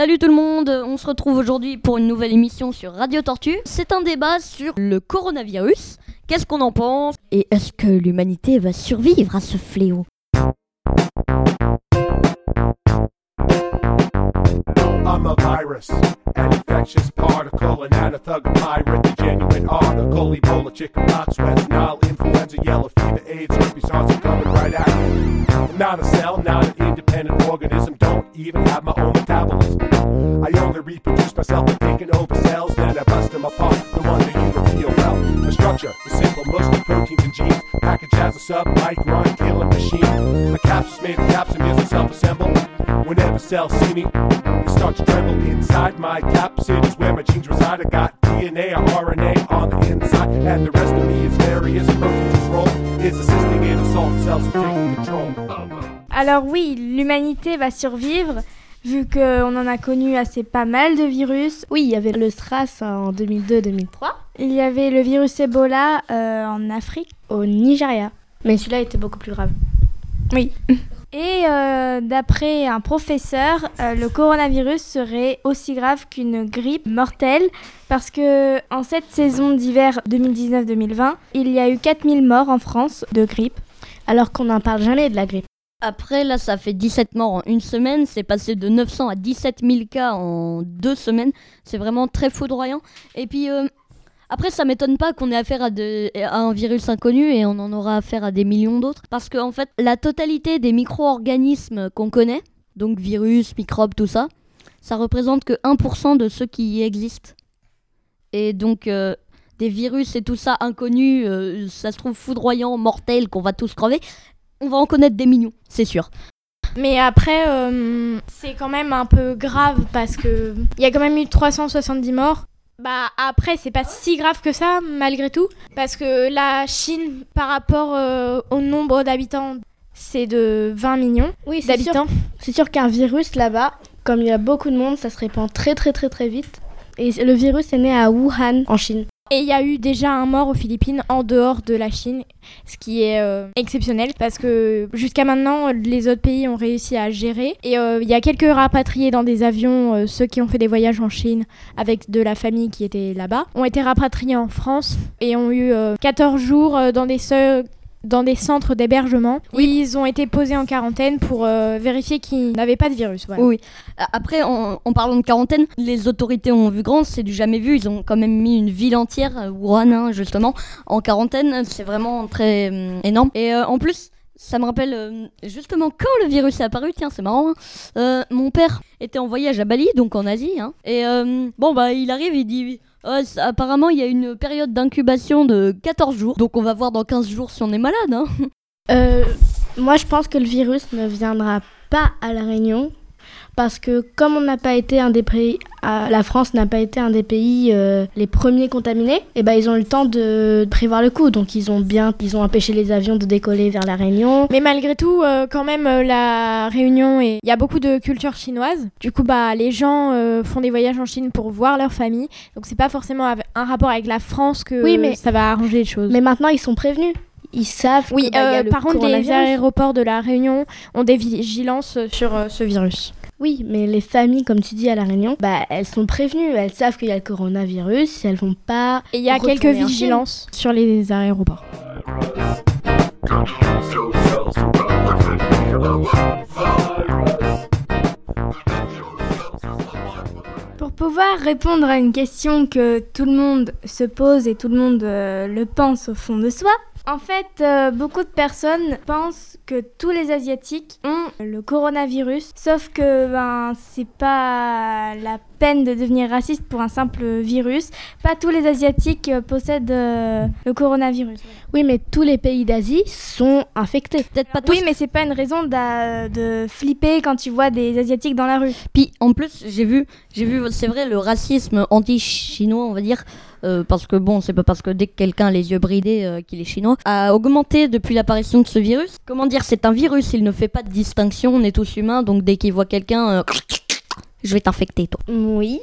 Salut tout le monde, on se retrouve aujourd'hui pour une nouvelle émission sur Radio Tortue. C'est un débat sur le coronavirus. Qu'est-ce qu'on en pense Et est-ce que l'humanité va survivre à ce fléau? I'm a virus, an infectious particle, an anathuga pirate, the genuine article, Ebola, chickenpox, West Nile, influenza, yellow fever, AIDS, herpes, zoster coming right. I'm not a cell, not an independent organism, don't even have my own metabolism. I only reproduce myself by taking over cells, then I bust them apart, the one that you reveal well. The structure is simple, mostly proteins and genes, packaged as a sub-micron killing machine. A capsule's made of capsules and self-assemble. Whenever cells see me, they start to tremble inside my capsid is where my genes reside. I got DNA or RNA on the inside, and the rest of me is various proteins. Role is assisting in assault cells. Alors oui, l'humanité va survivre vu qu'on en a connu assez pas mal de virus. Oui, il y avait le SRAS en 2002-2003 Il y avait le virus Ebola euh, en Afrique. au Nigeria. Mais celui-là était beaucoup plus grave. Oui. Et euh, d'après un professeur, euh, le coronavirus serait aussi grave qu'une grippe mortelle parce que en cette saison d'hiver 2019-2020, il y a eu 4000 morts en France de grippe. Alors qu'on n'en parle jamais de la grippe. Après, là, ça fait 17 morts en une semaine. C'est passé de 900 à 17 000 cas en deux semaines. C'est vraiment très foudroyant. Et puis, euh, après, ça m'étonne pas qu'on ait affaire à, un virus inconnu et on en aura affaire à des millions d'autres. Parce qu'en en fait, la totalité des micro-organismes qu'on connaît, donc virus, microbes, tout ça, ça représente que 1% de ceux qui y existent. Et donc, euh, des virus et tout ça inconnus, euh, ça se trouve foudroyant, mortel, qu'on va tous crever. On va en connaître des millions, c'est sûr. Mais après, euh, c'est quand même un peu grave parce que il y a quand même eu 370 morts. Bah après, c'est pas si grave que ça malgré tout parce que la Chine, par rapport euh, au nombre d'habitants, c'est de 20 millions Oui, c'est sûr, d'habitants. c'est sûr qu'un virus là-bas, comme il y a beaucoup de monde, ça se répand très très très très vite. Et le virus est né à Wuhan, en Chine. Et il y a eu déjà un mort aux Philippines en dehors de la Chine, ce qui est euh, exceptionnel parce que jusqu'à maintenant, les autres pays ont réussi à gérer. Et euh, il y a quelques rapatriés dans des avions, euh, ceux qui ont fait des voyages en Chine avec de la famille qui était là-bas, ont été rapatriés en France et ont eu euh, 14 jours dans des seuls- dans des centres d'hébergement où ils ont été posés en quarantaine pour euh, vérifier qu'ils n'avaient pas de virus. voilà. Oui. Après, en, en parlant de quarantaine, les autorités ont vu grand, c'est du jamais vu. Ils ont quand même mis une ville entière, euh, Wuhan hein, justement, en quarantaine. C'est vraiment très hum, énorme. Et euh, en plus, ça me rappelle euh, justement quand le virus est apparu. Tiens, c'est marrant. hein. Euh, mon père était en voyage à Bali, donc en Asie. hein. et euh, bon, bah, il arrive, il dit. Oh, apparemment, il y a une période d'incubation de 14 jours. Donc, on va voir dans 15 jours si on est malade. Hein. Moi, je pense que le virus ne viendra pas à La Réunion. Parce que comme on n'a pas été un des pays, la France n'a pas été un des pays euh, les premiers contaminés, et ben ils ont eu le temps de prévoir le coup. Donc ils ont bien, ils ont empêché les avions de décoller vers la Réunion. Mais malgré tout, euh, quand même, euh, la Réunion, et il y a beaucoup de culture chinoise. Du coup, bah, les gens euh, font des voyages en Chine pour voir leur famille. Donc, c'est pas forcément un rapport avec la France que Oui, mais- ça va arranger les choses. Mais maintenant ils sont prévenus. Ils savent. oui, que, bah, il y a le par contre, les aéroports de la Réunion ont des vigilances sur euh, ce virus. Oui, mais les familles, comme tu dis à La Réunion, bah, elles sont prévenues. Elles savent qu'il y a le coronavirus. Elles vont pas. Et il y a quelques vigilances sur les aéroports. Pour pouvoir répondre à une question que tout le monde se pose et tout le monde euh, le pense au fond de soi, en fait, euh, beaucoup de personnes pensent que tous les Asiatiques ont le coronavirus, sauf que ben, c'est pas la peine de devenir raciste pour un simple virus. Pas tous les Asiatiques euh, possèdent euh, le coronavirus. Oui, mais tous les pays d'Asie sont infectés. Peut-être pas tous. Oui, mais c'est pas une raison de flipper quand tu vois des Asiatiques dans la rue. Puis en plus, j'ai vu, j'ai vu, c'est vrai, le racisme anti-chinois, on va dire, euh, parce que bon, c'est pas parce que dès que quelqu'un a les yeux bridés euh, qu'il est chinois, a augmenté depuis l'apparition de ce virus. Comment dire, c'est un virus, il ne fait pas de distinction, on est tous humains, donc dès qu'il voit quelqu'un, euh, je vais t'infecter, toi. Oui.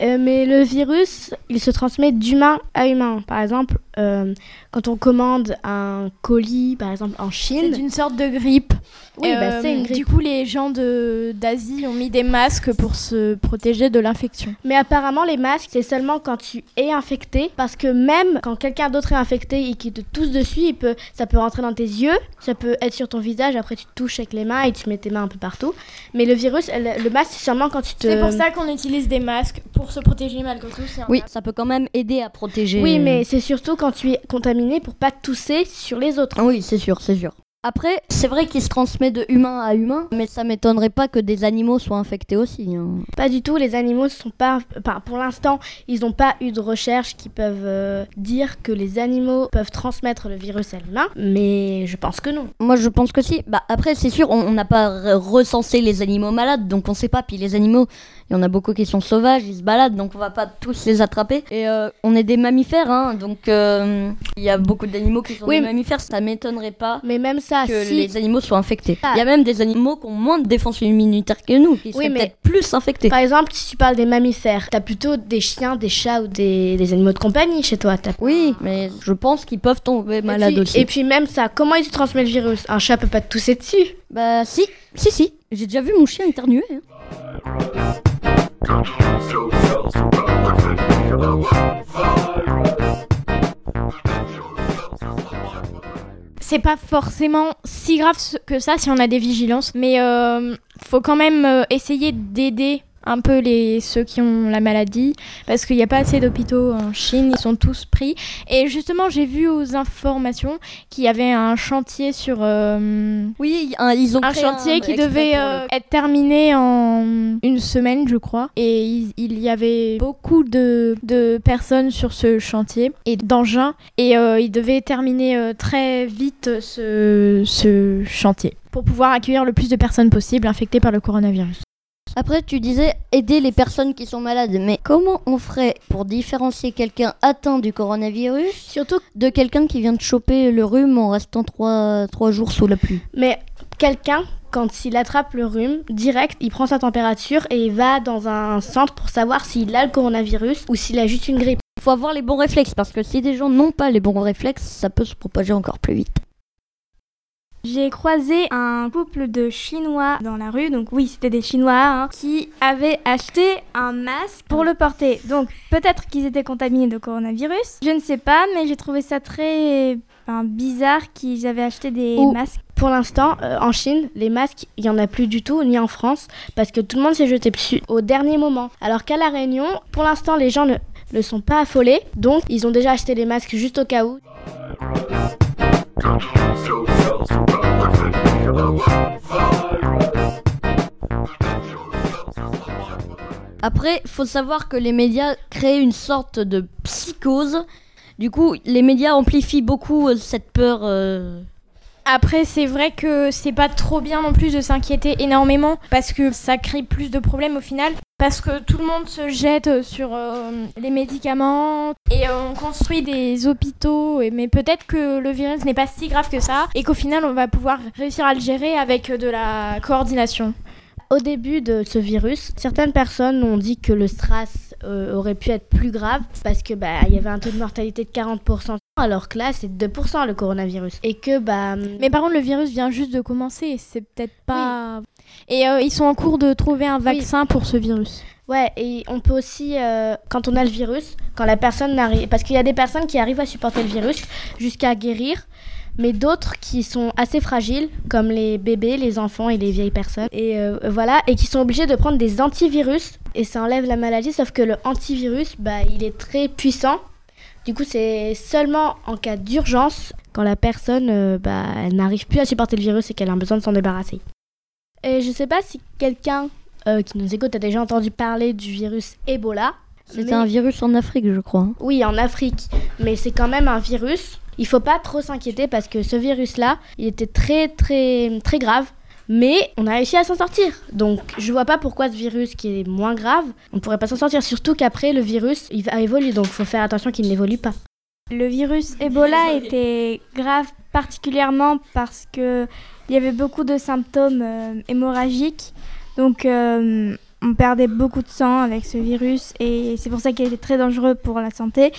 Euh, mais le virus, il se transmet d'humain à humain. Par exemple, euh, quand on commande un colis, par exemple en C'est Chine. une sorte de grippe. Oui, bah, Euh, c'est une Du coup, les gens de- d'Asie ont mis des masques pour se protéger de l'infection. Mais apparemment, les masques, c'est seulement quand tu es infecté. Parce que même quand quelqu'un d'autre est infecté et qui te tousse dessus, il peut, ça peut rentrer dans tes yeux, ça peut être sur ton visage. Après, tu te touches avec les mains et tu mets tes mains un peu partout. Mais le virus, le masque, c'est seulement quand tu te. C'est pour ça qu'on utilise des masques pour se protéger malgré tout. Oui, masque. ça peut quand même aider à protéger. Oui, mais c'est surtout quand tu es contaminé pour pas tousser sur les autres. Ah Oui, c'est sûr, c'est sûr. Après, c'est vrai qu'il se transmet de humain à humain, mais ça m'étonnerait pas que des animaux soient infectés aussi. hein. Pas du tout, les animaux sont pas. Enfin, pour l'instant, ils n'ont pas eu de recherche qui peuvent euh, dire que les animaux peuvent transmettre le virus à l'humain, mais je pense que non. Moi, je pense que si. Bah, après, c'est sûr, on on n'a pas re- recensé les animaux malades, donc on sait pas. Puis les animaux, il y en a beaucoup qui sont sauvages, ils se baladent, donc on va pas tous les attraper. Et euh, on est des mammifères, hein, donc euh, il y a beaucoup d'animaux qui sont Oui, des mammifères. Ça m'étonnerait pas Mais même ça, que si. les animaux soient infectés. Ah. Il y a même des animaux qui ont moins de défense immunitaire que nous, qui mais- peut-être plus infectés. Par exemple, si tu parles des mammifères, t'as plutôt des chiens, des chats ou des, des animaux de compagnie chez toi. Oui, mais je pense qu'ils peuvent tomber malades aussi. et puis même ça, comment ils se transmettent le virus? Un chat peut pas te tousser dessus. Bah si, si, si. J'ai déjà vu mon chien éternuer. hein. C'est pas forcément si grave que ça si on a des vigilances, mais euh, faut quand même euh, essayer d'aider un peu les ceux qui ont la maladie parce qu'il n'y a pas assez d'hôpitaux en Chine, ils sont tous pris. Et justement, j'ai vu aux informations qu'il y avait un chantier sur euh, Oui, un- ils ont un chantier qui devait euh, être terminé en une semaine, je crois. Et il, il y avait beaucoup de, de personnes sur ce chantier et d'engins. Et euh, il devait terminer très vite ce, ce chantier pour pouvoir accueillir le plus de personnes possible infectées par le coronavirus. Après, tu disais aider les personnes qui sont malades, mais comment on ferait pour différencier quelqu'un atteint du coronavirus Surtout, de quelqu'un qui vient de choper le rhume en restant trois, trois jours sous la pluie? Mais quelqu'un, quand il attrape le rhume, direct, il prend sa température et il va dans un centre pour savoir s'il a le coronavirus ou s'il a juste une grippe. Il faut avoir les bons réflexes, parce que si des gens n'ont pas les bons réflexes, ça peut se propager encore plus vite. J'ai croisé un couple de Chinois dans la rue, donc oui, c'était des Chinois, hein, qui avaient acheté un masque pour le porter. Donc peut-être qu'ils étaient contaminés de coronavirus, je ne sais pas, mais j'ai trouvé ça très bizarre qu'ils avaient acheté des Ou- masques. Pour l'instant, euh, en Chine, les masques, il y en a plus du tout, ni en France, parce que tout le monde s'est jeté dessus au dernier moment. Alors qu'à La Réunion, pour l'instant, les gens ne, ne sont pas affolés, donc ils ont déjà acheté les masques juste au cas où. Après, faut savoir que les médias créent une sorte de psychose. Du coup, les médias amplifient beaucoup euh, cette peur. euh, Après, c'est vrai que c'est pas trop bien non plus de s'inquiéter énormément parce que ça crée plus de problèmes au final. Parce que tout le monde se jette sur euh, les médicaments et on construit des hôpitaux. Mais peut-être que le virus n'est pas si grave que ça et qu'au final, on va pouvoir réussir à le gérer avec de la coordination. Au début de ce virus, certaines personnes ont dit que le SRAS euh, aurait pu être plus grave parce que bah il y avait un taux de mortalité de 40%, alors que là c'est 2% le coronavirus. Et que bah Mais par contre, le virus vient juste de commencer. C'est peut-être pas. Et euh, ils sont en cours de trouver un vaccin pour ce virus. Ouais, et on peut aussi, euh, quand on a le virus, quand la personne n'arrive... Parce qu'il y a des personnes qui arrivent à supporter le virus jusqu'à guérir, mais d'autres qui sont assez fragiles, comme les bébés, les enfants et les vieilles personnes. Et euh, voilà, et qui sont obligés de prendre des antivirus, et ça enlève la maladie, sauf que le antivirus, bah, il est très puissant. Du coup, c'est seulement en cas d'urgence, quand la personne euh, bah, elle n'arrive plus à supporter le virus et qu'elle a besoin de s'en débarrasser. Et je sais pas si quelqu'un euh, qui nous écoute a déjà entendu parler du virus Ebola. C'était Mais- un virus en Afrique, je crois. hein. Oui, en Afrique, mais c'est quand même un virus. Il faut pas trop s'inquiéter parce que ce virus-là, il était très très très grave. Mais on a réussi à s'en sortir. Donc je vois pas pourquoi ce virus qui est moins grave, on pourrait pas s'en sortir. Surtout qu'après le virus, il va évoluer. Donc faut faire attention qu'il n'évolue pas. Le virus Ebola était grave particulièrement parce que il y avait beaucoup de symptômes euh, hémorragiques. Donc euh, on perdait beaucoup de sang avec ce virus et c'est pour ça qu'il était très dangereux pour la santé.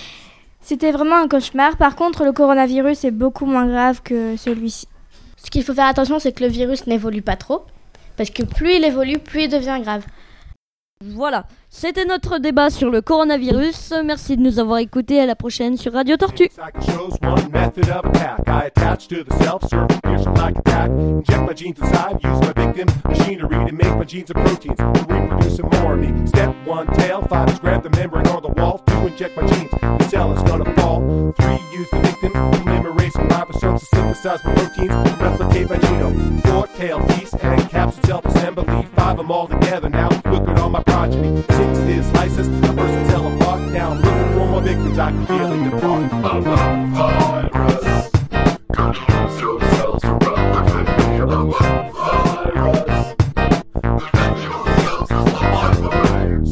C'était vraiment un cauchemar. Par contre, le coronavirus est beaucoup moins grave que celui-ci. Ce qu'il faut faire attention, c'est que le virus n'évolue pas trop. Parce que plus il évolue, plus il devient grave. Voilà, c'était notre débat sur le coronavirus. Merci de nous avoir écoutés. À la prochaine sur Radio Tortue. Three, use the polymerase ribosomes to synthesize my proteins genome. Four, tail piece and capsid self-assembly. Five, of them all together now. Look at all my progeny. Six is burst the cell apart. Now I'm looking for more victims I can really depart. I'm a virus. Controls your cells to replicate. I'm a virus.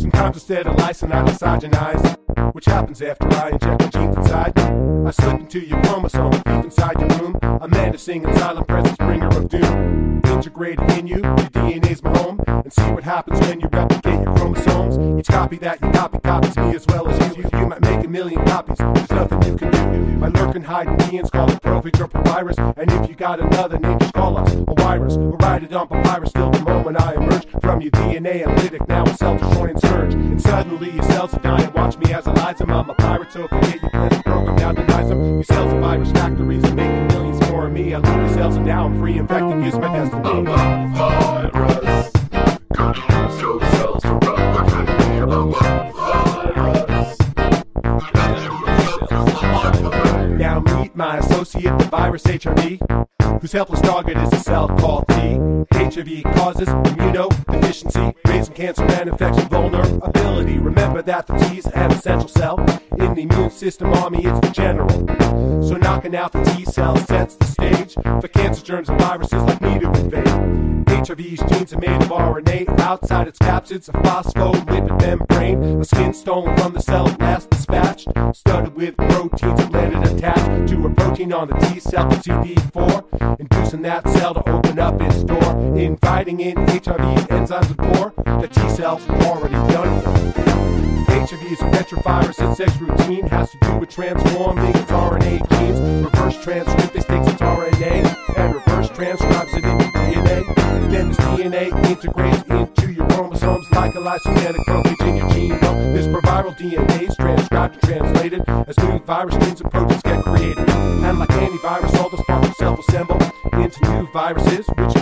Sometimes instead of lysine, I misogenize. Which happens after I inject my genes inside. I slip into your chromosome, deep inside your room. A menacing and silent presence, bringer of doom. Integrated in you, your DNA's my home. And see what happens when you replicate your chromosomes. Each copy that you copy copies me as well as you. You might million copies, there's nothing you can do. My lurking hiding genes call it Provig or Papyrus. And if you got another name, just call us a virus. Or write it on papyrus till the moment I emerge from your DNA analytic. Now a self destroying surge. And suddenly your cells are dying. Watch me as I lies them. I'm a pirate, so forget your plans. Program now denies them. Your cells are virus factories and making millions more of me. I loot your cells and now I'm free infecting. Use my I'm destiny. a virus. Controls your cells replicate. I'm a virus. Now meet my associate, the virus HRV, whose helpless target is a cell called T. HIV causes immunodeficiency, raising cancer and infection vulnerability. Remember that the T is an essential cell in the immune system army. It's the general. So knocking out the T cell sets the stage for cancer germs and viruses like me to invade. HRV's genes are made of RNA. Outside its capsids, a phospholipid membrane. A skin stone from the cell last dispatched. Studded with proteins that landed attached to a protein on the T cell, CD4. Inducing that cell to open up its door. Inviting in HRV's enzymes and pour. The T cells are already done for. HIV is a retrovirus, its sex routine has to do with transforming its RNA genes. Reverse transcriptase takes its RNA a in your genome. This proviral DNA is transcribed and translated as new virus genes and proteins get created. And like any virus, all those particles self-assemble into new viruses, which